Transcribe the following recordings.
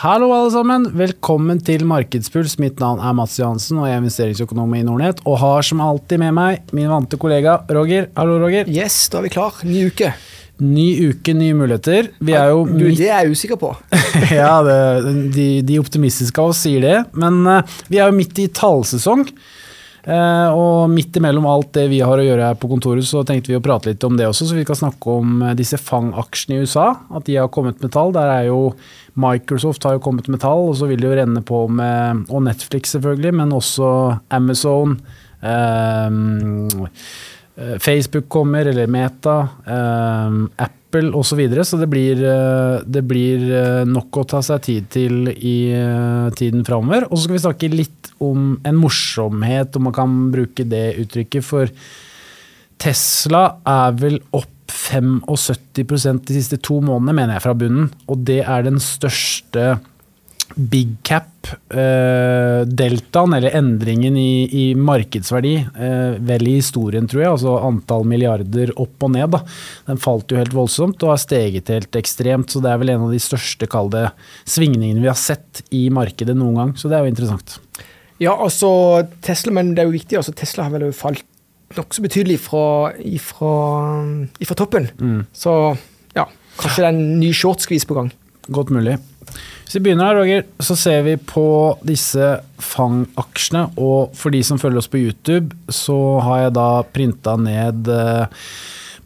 Hallo, alle sammen. Velkommen til Markedspuls. Mitt navn er Mats Johansen, og jeg er investeringsøkonom i Nordnett. Og har som alltid med meg min vante kollega Roger. Hallo, Roger. Yes, da er vi klar. Ny uke. Ny uke, nye muligheter. Vi er jo Du, det er jeg usikker på. ja, det, de, de optimistiske av oss sier det. Men uh, vi er jo midt i tallsesong. Uh, og midt imellom alt det vi har å gjøre her på kontoret, så tenkte vi å prate litt om det også. Så vi skal snakke om uh, disse Fang-aksjene i USA. At de har kommet med tall. Der er jo Microsoft har jo kommet med tall, og så vil det jo renne på med Og Netflix, selvfølgelig, men også Amazon. Eh, Facebook kommer, eller Meta, eh, Apple osv. Så, videre, så det blir, det blir, nok å ta seg tid til i tiden framover. Og så skal vi snakke litt om en morsomhet, om man kan bruke det uttrykket. For Tesla er vel opp 75% de siste to månedene, mener jeg, fra bunnen. Og det er den største big cap-deltaen, eh, eller endringen i, i markedsverdi, eh, vel i historien, tror jeg. Altså antall milliarder opp og ned. Da. Den falt jo helt voldsomt og har steget helt ekstremt. Så det er vel en av de største, kall det, svingningene vi har sett i markedet noen gang. Så det er jo interessant. Ja, altså Tesla, men det er jo viktig. altså Tesla har vel falt nokså betydelig fra, ifra, ifra toppen. Mm. Så ja, kanskje det er en ny shortskvis på gang. Godt mulig. Hvis vi begynner her, Roger, så ser vi på disse Fang-aksjene. Og for de som følger oss på YouTube, så har jeg da printa ned eh,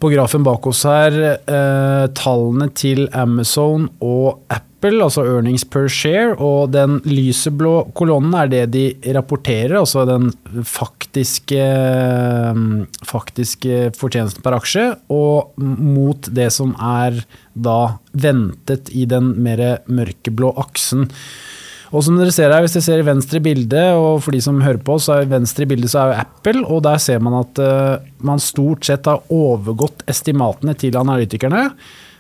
på grafen bak oss her eh, tallene til Amazon og Apple altså earnings per share, og den lyseblå kolonnen er det de rapporterer, altså den faktiske, faktiske fortjenesten per aksje, og mot det som er da ventet i den mer mørkeblå aksen. Og som dere ser her, Hvis dere ser i venstre bilde, og for de som hører på, så er venstre bilde så er jo Apple, og der ser man at uh, man stort sett har overgått estimatene til analytikerne.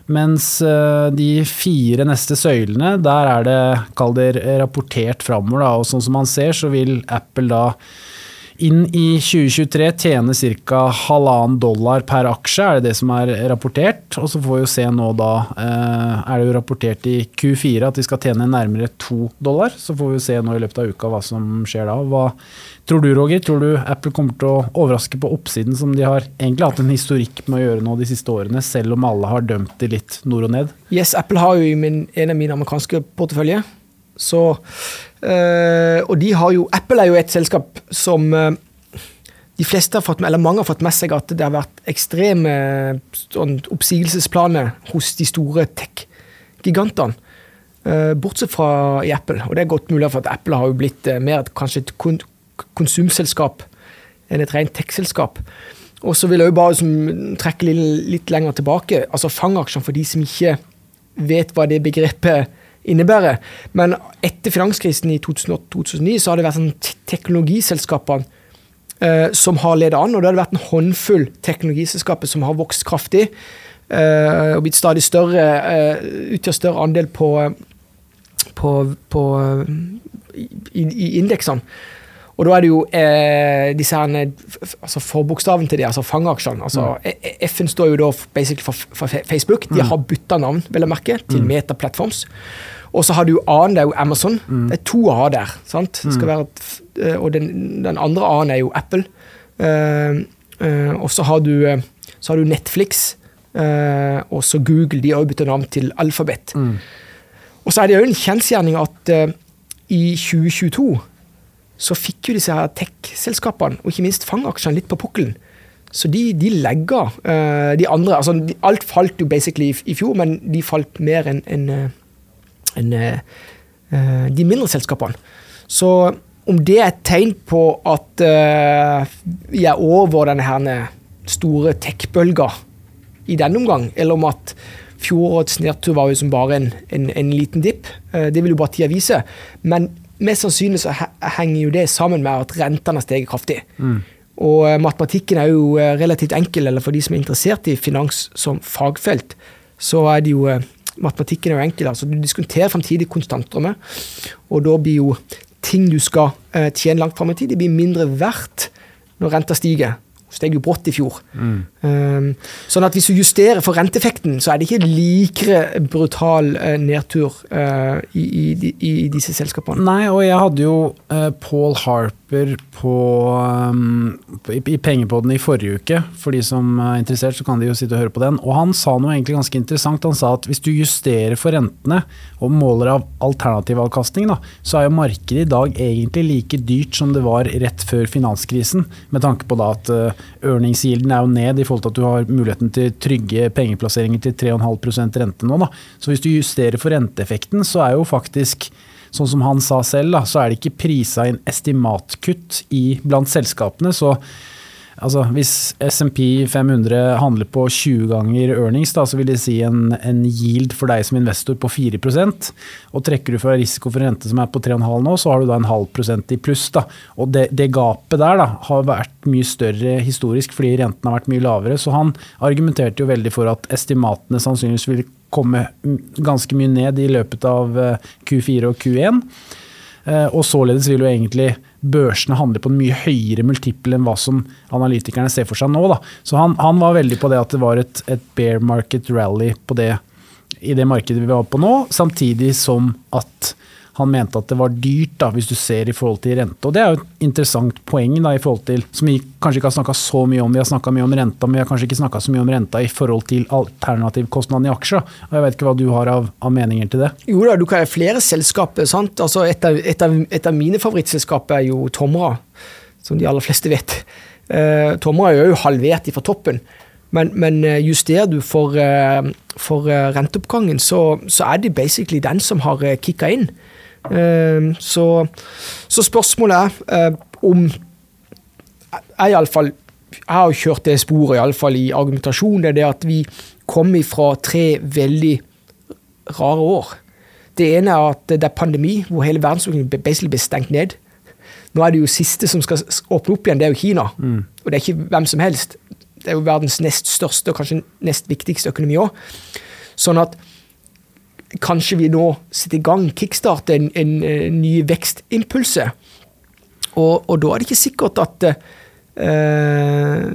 Mens uh, de fire neste søylene, der er det rapportert framover. Og sånn som man ser, så vil Apple da inn i 2023 tjene ca. halvannen dollar per aksje, er det det som er rapportert. Og så får vi jo se nå da, eh, er det jo rapportert i Q4 at de skal tjene nærmere to dollar. Så får vi se nå i løpet av uka hva som skjer da. Hva tror du, Roger? Tror du Apple kommer til å overraske på oppsiden, som de har egentlig hatt en historikk med å gjøre nå de siste årene, selv om alle har dømt det litt nord og ned? Yes, Apple har jo en av mine amerikanske porteføljer så øh, Og de har jo Apple er jo et selskap som øh, de fleste har fått med, eller mange har fått med seg at det har vært ekstreme sånn, oppsigelsesplaner hos de store tech-gigantene. Uh, bortsett fra i Apple. Og det er godt mulig for at Apple har jo blitt mer kanskje et kon konsumselskap enn et rent tech-selskap. Og så vil jeg jo bare som, trekke litt, litt, lenger tilbake. altså Fangaksjene, for de som ikke vet hva det begrepet innebærer. Men etter finanskrisen i 2008-2009 så har det vært sånn teknologiselskapene eh, som har ledet an. Og det har vært en håndfull teknologiselskaper som har vokst kraftig eh, og blitt stadig større, eh, utgjør større andel på, på, på i, i indeksene. Og da er det jo eh, disse her, altså forbokstaven til de, altså fangeaksjene. Altså, mm. E, e, står jo da basically for, for Facebook. De mm. har bytta navn, vil jeg merke, til mm. Meta Platforms. Og så har du A-en, det er jo Amazon. Mm. Det er to A der. sant? Mm. Et, eh, og den, den andre A-en er jo Apple. Uh, uh, og så har, du, uh, så har du Netflix. og så Google. De har jo bytta navn til Alphabet. Mm. Og så er det jo en kjensgjerning at i 2022 så fikk jo disse her tech-selskapene, og ikke minst fangaksjene, litt på pukkelen. Så de, de legger de andre altså Alt falt jo basically i, i fjor, men de falt mer enn en, en, eh, eh, de mindre selskapene. Så om det er et tegn på at uh, vi er over denne her store tech-bølga i denne omgang, eller om at fjorårets nedtur var jo som bare en, en, en liten dipp, uh, det vil jo bare tida vise. Men mest sannsynlig så henger jo det sammen med at rentene har steget kraftig. Mm. Og uh, matematikken er jo relativt enkel, eller for de som er interessert i finans som fagfelt, så er det jo matematikken er jo enkel. altså Du diskonterer fremtidig konstantstrømmer, og da blir jo ting du skal eh, tjene langt fram i tid, det blir mindre verdt når renta stiger. Steg jo brått i fjor. Um, sånn at hvis du justerer for renteeffekten, så er det ikke likere brutal uh, nedtur uh, i, i, i, disse selskapene. Nei, og jeg hadde jo uh, Paul Harper på, um, i, i Pengepodden i forrige uke. For de som er interessert, så kan de jo sitte og høre på den. Og han sa noe egentlig ganske interessant. Han sa at hvis du justerer for rentene og måler av alternativavkastning, da, så er jo markedet i dag egentlig like dyrt som det var rett før finanskrisen. Med tanke på da at earningsgilden er jo ned i forhold til at du har muligheten til trygge pengeplasseringer til 3,5% rente nå. Da. Så hvis du justerer for renteeffekten, så er jo faktisk Sånn som han sa selv, da, så er det ikke prisa inn estimatkutt i, blant selskapene. så Altså, hvis SMP 500 handler på 20 ganger earnings, da, så vil det si en, en, yield for deg som investor på 4% og Trekker du fra risiko for rente som er på 3,5 nå, så har du da en halv prosent i pluss. Da. Og det, det, gapet der da, har vært mye større historisk fordi renten har vært mye lavere. Så han argumenterte jo veldig for at estimatene sannsynligvis vil komme ganske mye ned i løpet av eh, Q4 og Q1. Eh, og således vil jo egentlig børsene handler på en mye høyere multiple enn hva som analytikerne ser for seg nå. Da. Så han, han, var veldig på det at det var et, et bear market rally det, i det markedet vi var på nå, samtidig som at han mente at det var dyrt, da, hvis du ser i forhold til rente. Og Det er jo et interessant poeng da, i forhold til, som vi kanskje ikke har snakka så mye om. Vi har snakka mye om renta, men vi har kanskje ikke snakka så mye om renta i forhold til alternativkostnaden i aksjer. Og Jeg vet ikke hva du har av, av meninger til det? Jo da, du kan ha flere selskaper. sant? Altså et, av, et, av, et av mine favorittselskaper er jo Tomra, som de aller fleste vet. Uh, Tomra er jo halvert fra toppen. Men, men, eh, justerer du for, uh, for renteoppgangen, så, så, er det basically den som har kicka inn. Ehm, så, så spørsmålet er eh, om Jeg iallfall jeg har kjørt det sporet, iallfall i argumentasjon, det er det at vi kom ifra tre veldig rare år. Det ene er at det er pandemi, hvor hele verdensøkonomien ble stengt ned. Nå er det jo siste som skal åpne opp igjen, det er jo Kina. Mm. Og det er ikke hvem som helst. Det er jo verdens nest største og kanskje nest viktigste økonomi òg. Sånn at kanskje vi nå setter i gang, kickstarter en, en, en ny vekstimpulse. Og, og, da er det ikke sikkert at, uh,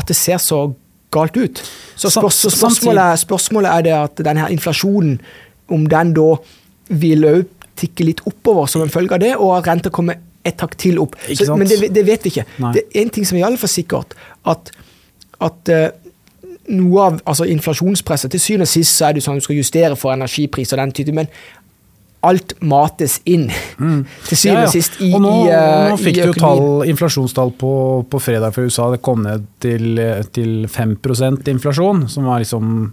at det ser så galt ut. Så, spørs, så spørsmålet, spørsmålet, er det at denne inflasjonen, om den da vil òg tikke litt oppover som en følge av det, og at renta kommer et takk til opp. Så, men det, det, vet vi ikke. Nei. Det er en ting som er iallfall sikkert, at, at uh, noe av altså inflasjonspresset Til syvende og sist så er det sånn at du skal justere for energipris og den type, men alt mates inn mm. til syvende og ja, ja. sist i, og nå, i, uh, nå fikk du tall, inflasjonstall på, på, fredag fra USA. Det kom ned til, til 5% inflasjon, som var liksom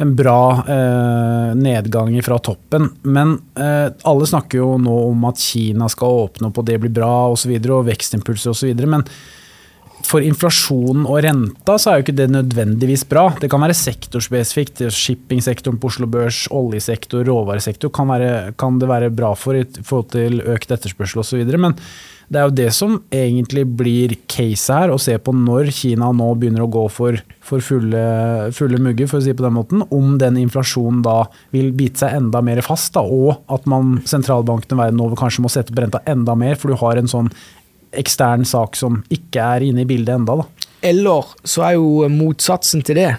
en bra eh, nedgang fra toppen. Men eh, alle snakker jo nå om at Kina skal åpne opp og det blir bra osv. Og, så videre, og vekstimpulser osv. Men for inflasjonen og renta så er jo ikke det nødvendigvis bra. Det kan være sektorspesifikt. Shippingsektoren på Oslo Børs, oljesektor, råvaresektor kan, være, kan det være bra for i forhold til økt etterspørsel osv. Men det er jo det som egentlig blir case her, å se på når Kina nå begynner å gå for, for fulle, fulle mugger, for å si det på den måten, om den inflasjonen da vil bite seg enda mer fast, da, og at man sentralbankene verden over kanskje må sette på renta enda mer, for du har en sånn ekstern sak som ikke er inne i bildet enda da. Eller så er jo motsatsen til det,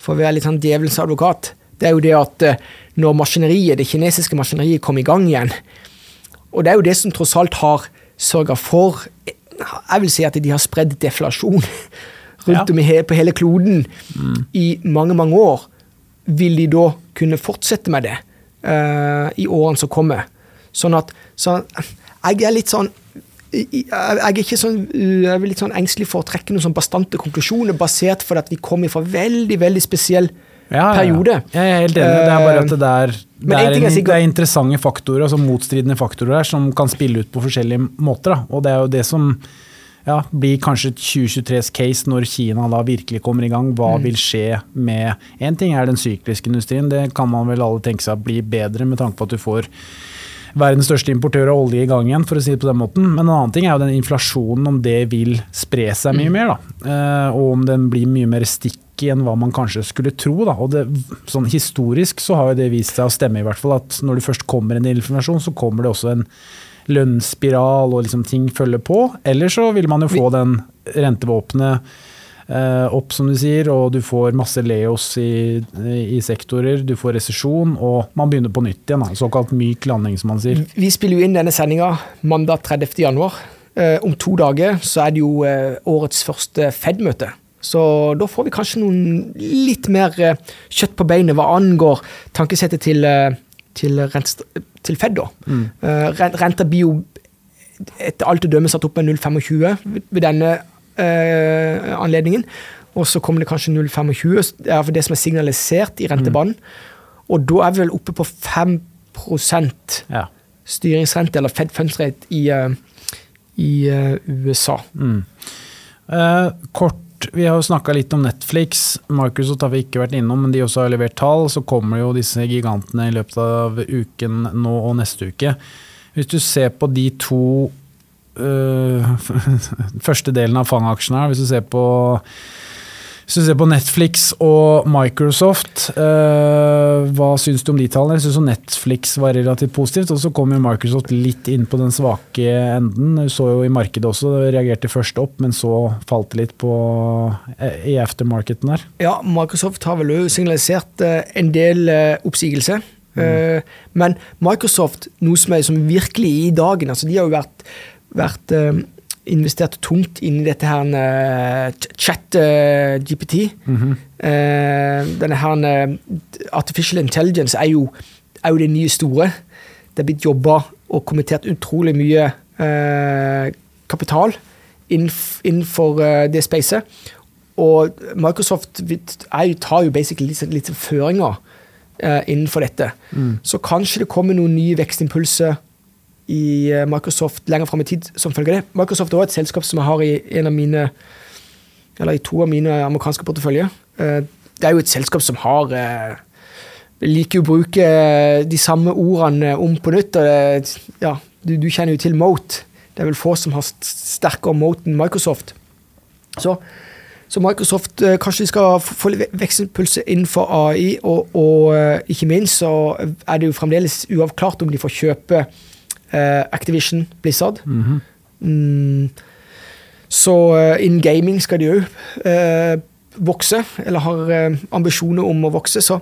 for å være litt sånn djevelens advokat, det er jo det at eh, når maskineriet, det kinesiske maskineriet kom i gang igjen, og det er jo det som tross alt har sørga for Jeg vil si at de har spredd deflasjon rundt om he på hele kloden mm. i mange, mange år. Vil de da kunne fortsette med det uh, i årene som kommer? Sånn at så jeg er litt sånn jeg er ikke sånn, jeg er litt sånn engstelig for å trekke noen sånn bastante konklusjoner basert for at vi kommer fra veldig veldig spesiell ja, periode. Ja, Jeg er helt enig. Det er bare at det er, det er, en, det er interessante faktorer, altså motstridende faktorer her, som kan spille ut på forskjellige måter. Da. Og det er jo det som ja, blir kanskje 2023s case når Kina da virkelig kommer i gang. Hva mm. vil skje med En ting er den sykliske industrien, det kan man vel alle tenke seg blir bedre med tanke på at du får verdens største importør av olje i gang igjen, for å si det på den måten. Men en annen ting er jo den inflasjonen, om det vil spre seg mye mm. mer. da. Eh, og om den blir mye mer sticky enn hva man kanskje skulle tro. da. Og det, sånn Historisk så har jo det vist seg å stemme, i hvert fall. At når det først kommer en inflasjon, så kommer det også en lønnsspiral og liksom ting følger på. Eller så vil man jo få den rentevåpenet opp, som du sier, og du får masse leos i, i sektorer, du får resesjon, og man begynner på nytt igjen. Såkalt myk landing, som man sier. Vi spiller jo inn denne sendinga mandag 30. januar. Eh, om to dager så er det jo eh, årets første Fed-møte. Så da får vi kanskje noen litt mer eh, kjøtt på beinet hva angår tankesettet til, eh, til, til Fed. da. Mm. Eh, renta blir jo etter alt å dømme satt opp med 0,25 ved denne uh, anledningen. Og så kommer det kanskje 0,25, det er for det som er signalisert i rentebanen. Mm. Og da er vi vel oppe på 5 ja. styringsrente, eller Fed funds rate, i, uh, i uh, USA. Mm. kort vi har jo snakka litt om Netflix. Microsoft har vi ikke vært innom, men de også har levert tall. Så kommer jo disse gigantene i løpet av uken nå og neste uke. Hvis du ser på de to øh, første delen av fangaksjene her, hvis du ser på hvis du ser på Netflix og Microsoft, eh, hva syns du om de tallene? Jeg syns Netflix var relativt positivt, og så kom jo Microsoft litt inn på den svake enden. Du så jo i markedet også, det reagerte først opp, men så falt det litt på eh, i aftermarketen der. Ja, Microsoft har vel signalisert uh, en del oppsigelse. Mm. Men Microsoft, noe som er som virkelig i dagen altså De har jo vært, vært investert tungt inn i dette her uh, chat-GPT. Uh, mm -hmm. denne her Artificial intelligence er jo, er jo, det nye store. Det er blitt jobba og kommentert utrolig mye kapital innenfor det spacet. Og Microsoft er, tar jo basically litt, litt føringer innenfor dette. Mm. Så kanskje det kommer noen nye vekstimpulser i eh, Microsoft lenger fram i tid som følge det. Microsoft er også et selskap som jeg har i en av mine eller i to av mine amerikanske porteføljer. Eh, det er jo et selskap som har eh, liker å bruke de samme ordene om på nytt. og ja, du, du, kjenner jo til Mote. Det er vel få som har sterkere Mote enn Microsoft. Så, så Microsoft kanskje de skal få vekstimpulser innenfor AI, og, og, ikke minst så er det jo fremdeles uavklart om de får kjøpe Activision, Blizzard. Mm -hmm. mm, så uh, innen gaming skal de òg uh, eh, vokse, eller har ambisjoner om å vokse. Så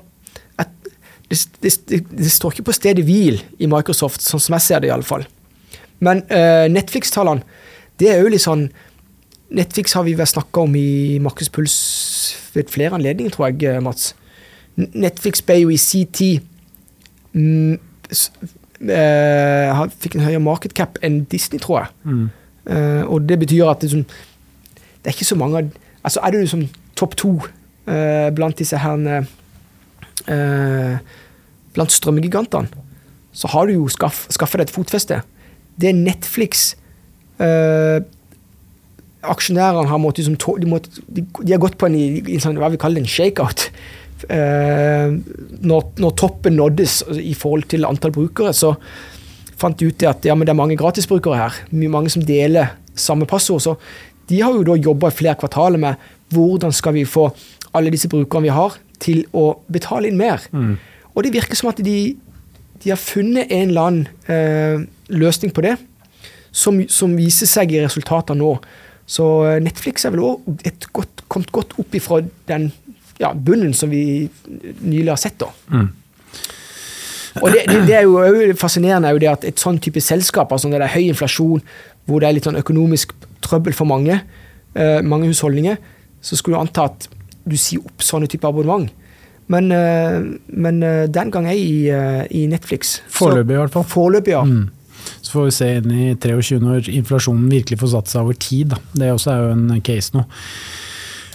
det, det, det, står ikke på stedet hvil i Microsoft, sånn som jeg ser det iallfall. Men Netflix-tallene, det er jo litt sånn Netflix har vi vel snakka om i Markedspuls ved flere anledninger, tror jeg, Mats. Netflix ble jo i sin tid mm, eh, fikk en høyere market cap enn Disney, tror jeg. Mm. Eh, og det betyr at det, sånn, det, er ikke så mange Altså er du liksom topp to eh, blant disse her eh, Blant strømgigantene, så har du jo skaff, skaffa deg et fotfeste. Det Netflix eh, Aksjonærene har måttet, liksom, de, måtte, de, de, har gått på en, en sånn, hva vi kaller en shakeout eh, når, når, toppen nåddes i forhold til antall brukere, så fant de ut at ja, det er mange gratisbrukere her. Mange som deler samme passord. Så de har jo da jobba i flere kvartaler med hvordan skal vi få alle disse brukerne vi har, til å betale inn mer. Mm. Og det virker som at de, de har funnet en eller annen eh, løsning på det, som, som, viser seg i resultatene nå. Så eh, Netflix er vel òg kommet godt opp ifra den ja, bunnen som vi nylig har sett. da. Mm. Og det, det, det, er jo fascinerende er jo det at et sånn type selskap, altså når det er høy inflasjon, hvor det er litt sånn økonomisk trøbbel for mange, uh, mange husholdninger, så skulle du anta at du sier opp sånne type abonnement. Men, uh, men uh, den gang er jeg i, i Netflix. Foreløpig, i hvert fall. Foreløpig, ja. Mm. Så får vi se inn i 23 når inflasjonen virkelig får satt seg over tid. Da. Det også er jo en case nå.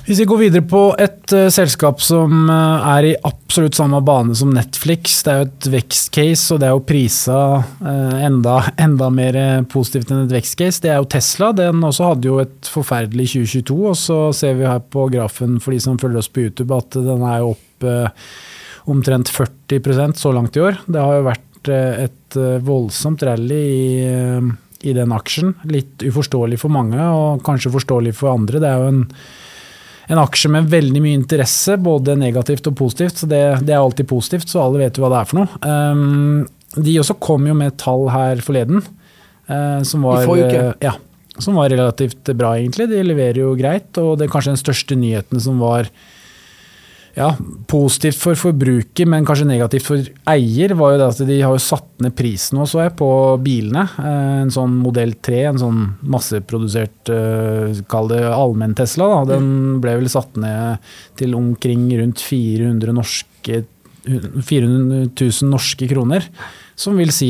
Hvis vi går videre på et uh, selskap som uh, er i absolutt samme bane som Netflix. Det er jo et vekstcase, og det er jo prisa uh, enda, enda, mer positivt enn et vekstcase. Det er jo Tesla. Den også hadde jo et forferdelig 2022, og så ser vi her på grafen for de som følger oss på YouTube at den er jo opp omtrent 40% så langt i år. Det har jo vært et voldsomt rally i, i den aksjen. Litt uforståelig for mange, og kanskje forståelig for andre. Det er jo en en aksje med veldig mye interesse, både negativt og positivt. så Det, det er alltid positivt, så alle vet jo hva det er for noe. Um, de også kom jo med tall her forleden. Uh, som var, I forrige uke. eh, Ja, som var relativt bra, egentlig. De leverer jo greit, og det er kanskje den største nyheten som var ja, positivt for forbruker, men kanskje negativt for eier, var jo det at de har satt ned prisen nå, så jeg, på bilene. Eh, En sånn modell 3, en sånn masseprodusert, eh, kall det allmenn Tesla, den ble vel satt ned til omkring rundt 400 norske 400 000 norske kroner. Som vil si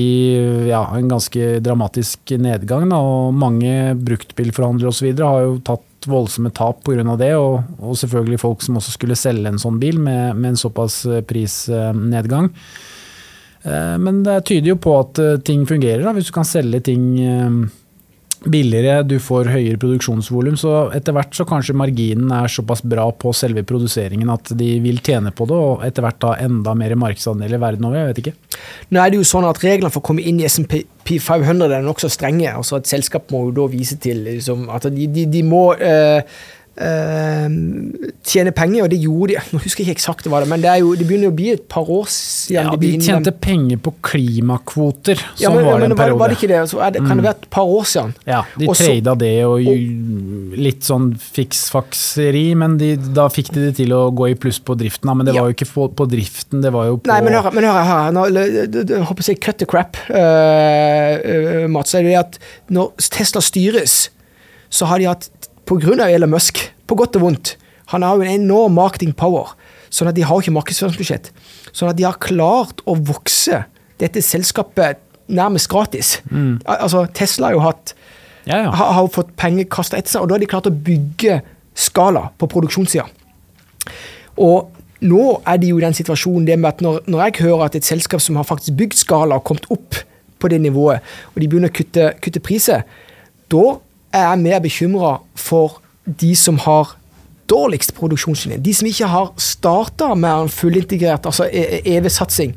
ja, en ganske dramatisk nedgang. Da, og mange bruktbilforhandlere osv. har jo tatt voldsomme tap pga. det. Og, og selvfølgelig folk som også skulle selge en sånn bil med, med en såpass eh, prisnedgang. Eh, Men det tyder jo på at eh, ting fungerer, da, hvis du kan selge ting billigere, du får høyere produksjonsvolum. Så etter hvert så kanskje marginen er såpass bra på selve produseringen at de vil tjene på det, og etter hvert da enda mer markedsandeler verden over. Jeg vet ikke. Nå er det jo sånn at Reglene for å komme inn i SMP 500 er nokså strenge. altså Et selskap må jo da vise til liksom, at de, de, de må eh, tjene penger, og det gjorde de. Nå husker jeg ikke eksakt hva det men det, er jo, det begynner jo å bli et par år siden. Ja, de de tjente tjente penger på klimakvoter. ja, Sånn men, var ja, men en var, periode. var det ikke det? Så det, kan det være et par år siden? Ja, de Og så- trada det og og, litt sånn fiksfakseri, men de, da fikk de det til å gå i pluss på driften. Men det Ja. var jo ikke på, på driften, det var jo på Nei, men hør, men hør her. Nå, håper jeg cut the crap, uh, uh, Mats. Er det at når Tesla styres, så har de hatt Av Elon Musk, på godt og vondt. Han har jo en enorm marketing power. Sånn at de har ikke markedsføringsbudsjett. Sånn at de har klart å vokse dette selskapet nærmest gratis. Mm. Altså, Tesla har jo hatt Ja, ja. har, har fått penger kasta etter seg, og da har de klart å bygge skala på produksjonssida. Og nå er de jo i den situasjonen det med at når, når jeg hører at et selskap som har faktisk bygd skala, har kommet opp på det nivået, og de begynner å kutte, kutte priser, da er mer bekymra for de som har dårligst produksjonslinje. De som ikke har starta med en fullintegrert altså E- E- EV-satsing.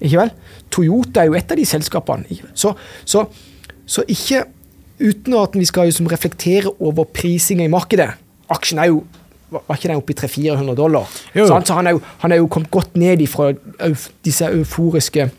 Ikke vel? Toyota er jo et av de selskapene. Så, så, så ikke uten at vi skal liksom reflektere over prisinga i markedet. Aksjen er jo var ikke den oppe i 300-400 dollar? Jo. Sant? Så han er, jo, han er jo kommet godt ned ifra disse euforiske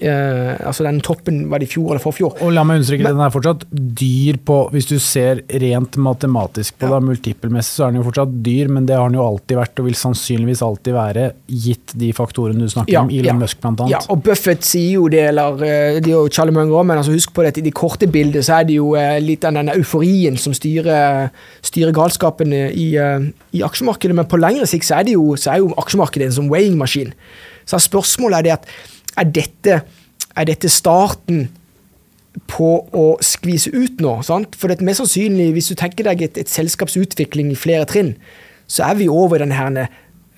eh, Altså den toppen var det i fjor eller forfjor. Og la meg understreke, den er fortsatt dyr på Hvis du ser rent matematisk på Ja. det, multippelmessig, så er den jo fortsatt dyr, men det har den jo alltid vært, og vil sannsynligvis alltid være, gitt de faktorene du snakker Ja, om, Elon ja. Musk blant Ja, og Buffett sier jo det, eller eh, de og Charlie Munger også, men altså husk på det, at i det korte bildet så er det jo eh, litt av denne euforien som styrer, styrer galskapen i, eh, i aksjemarkedet, men på lengre sikt så er, det jo, så er jo aksjemarkedet en sånn weighing-maskin. Så spørsmålet er det at er dette, er dette starten på å skvise ut nå. Sant? For det er mest sannsynlig, hvis du tenker deg et, et selskapsutvikling i flere trinn, så er vi over i denne herne,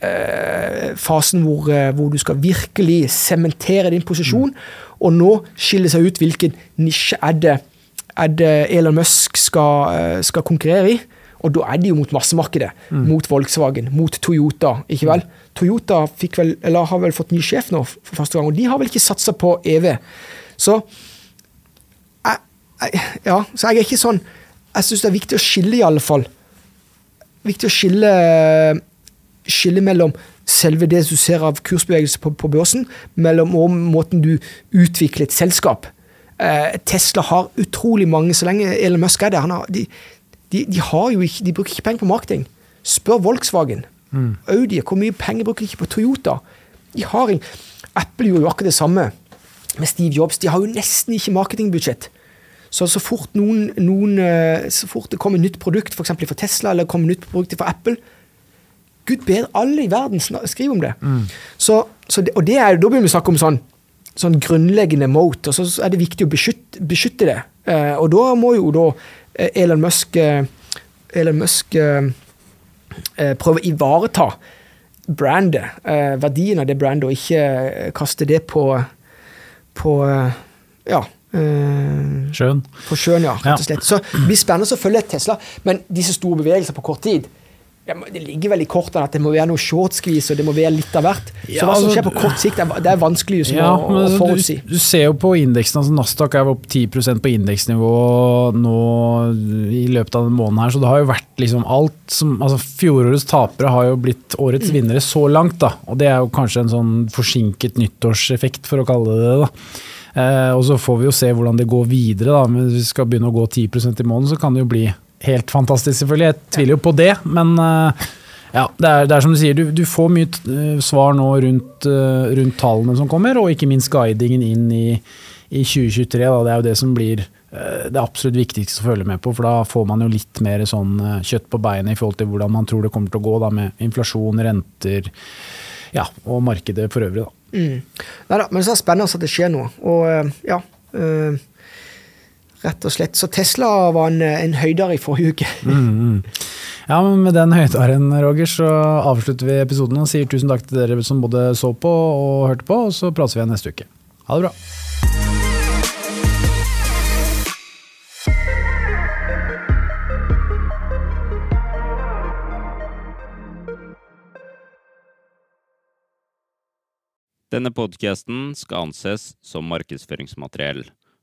eh, fasen hvor, eh, hvor du skal virkelig sementere din posisjon, og nå skille seg ut hvilken nisje er det, er det Elon Musk skal, eh, skal konkurrere i. Og da er de jo mot massemarkedet. Mot Volkswagen, mot Toyota. ikke vel? Toyota fikk vel, eller har vel fått ny sjef nå for første gang, og de har vel ikke satsa på EV. Så jeg, jeg, ja, så jeg er ikke sånn Jeg syns det er viktig å skille, i alle fall. Viktig å skille, skille mellom selve det du ser av kursbevegelse på, på børsen, mellom og måten du utvikler et selskap. Eh, Tesla har utrolig mange, så lenge Elon Musk er det. Han har, de, de, de, har jo ikke, de bruker ikke penger på marketing. Spør Volkswagen. Audi, hvor mye penger bruker de ikke på Toyota? De har ing- Apple gjorde jo akkurat det samme med Steve Jobs. De har jo nesten ikke marketingbudsjett. Så så fort, noen, noen, eh, så fort det kommer nytt produkt, f.eks. for Tesla, eller kommer nytt produkt fra Apple Gud bedre, alle i verden skriver om det. Så, så det og det er, da begynner vi å snakke om sånn, sånn grunnleggende mote, og så er det viktig å beskytte, beskytte det. Eh, og da må jo da Elon Musk, eh, Elon Musk eh, eh, å ivareta brandet, eh, verdien av det brandet, og ikke eh, kaste det på, på eh, ja, eh, Sjøen. på sjøen, ja. Rett og slett. Så det blir spennende å følge Tesla, men disse store bevegelser på kort tid ja, må, Det ligger vel i kortene at det må være noe shortskvis, og det må være litt av hvert. Ja, så hva som altså, skjer på kort sikt, det er, det vanskelig liksom, Ja, å, å du, forutsi. du ser jo på indeksen, altså Nasdaq er opp 10% på indeksnivå nå i løpet av den måneden her, så det har jo vært liksom alt som altså Fjorårets tapere har jo blitt årets Mm. vinnere så langt, da. Og det er jo kanskje en sånn forsinket nyttårseffekt, for å kalle det det. da. Eh, og så får vi jo se hvordan det går videre. Da. Men hvis vi skal begynne å gå 10% i måneden, så kan det jo bli helt fantastisk, selvfølgelig. Jeg tviler jo på det, men eh, ja, det er, det er, som du sier, du, du får mye uh, svar nå rundt, uh, rundt, tallene som kommer, og ikke minst guidingen inn i, i 2023. Da. Det er jo det som blir det absolutt viktigste å følge med på, for da får man jo litt mer sånn kjøtt på beinet i forhold til hvordan man tror det kommer til å gå da, med inflasjon, renter ja, og markedet for øvrig. Da. Mm. Neida, men så er det spennende at det skjer noe. Og ja Rett og slett. Så Tesla var en, en høydare i forrige uke. mm, mm. Ja, men Med den høydaren, Roger, så avslutter vi episoden og sier tusen takk til dere som både så på og hørte på, og så prates vi igjen neste uke. Ha det bra. Denne podkasten skal anses som markedsføringsmateriell,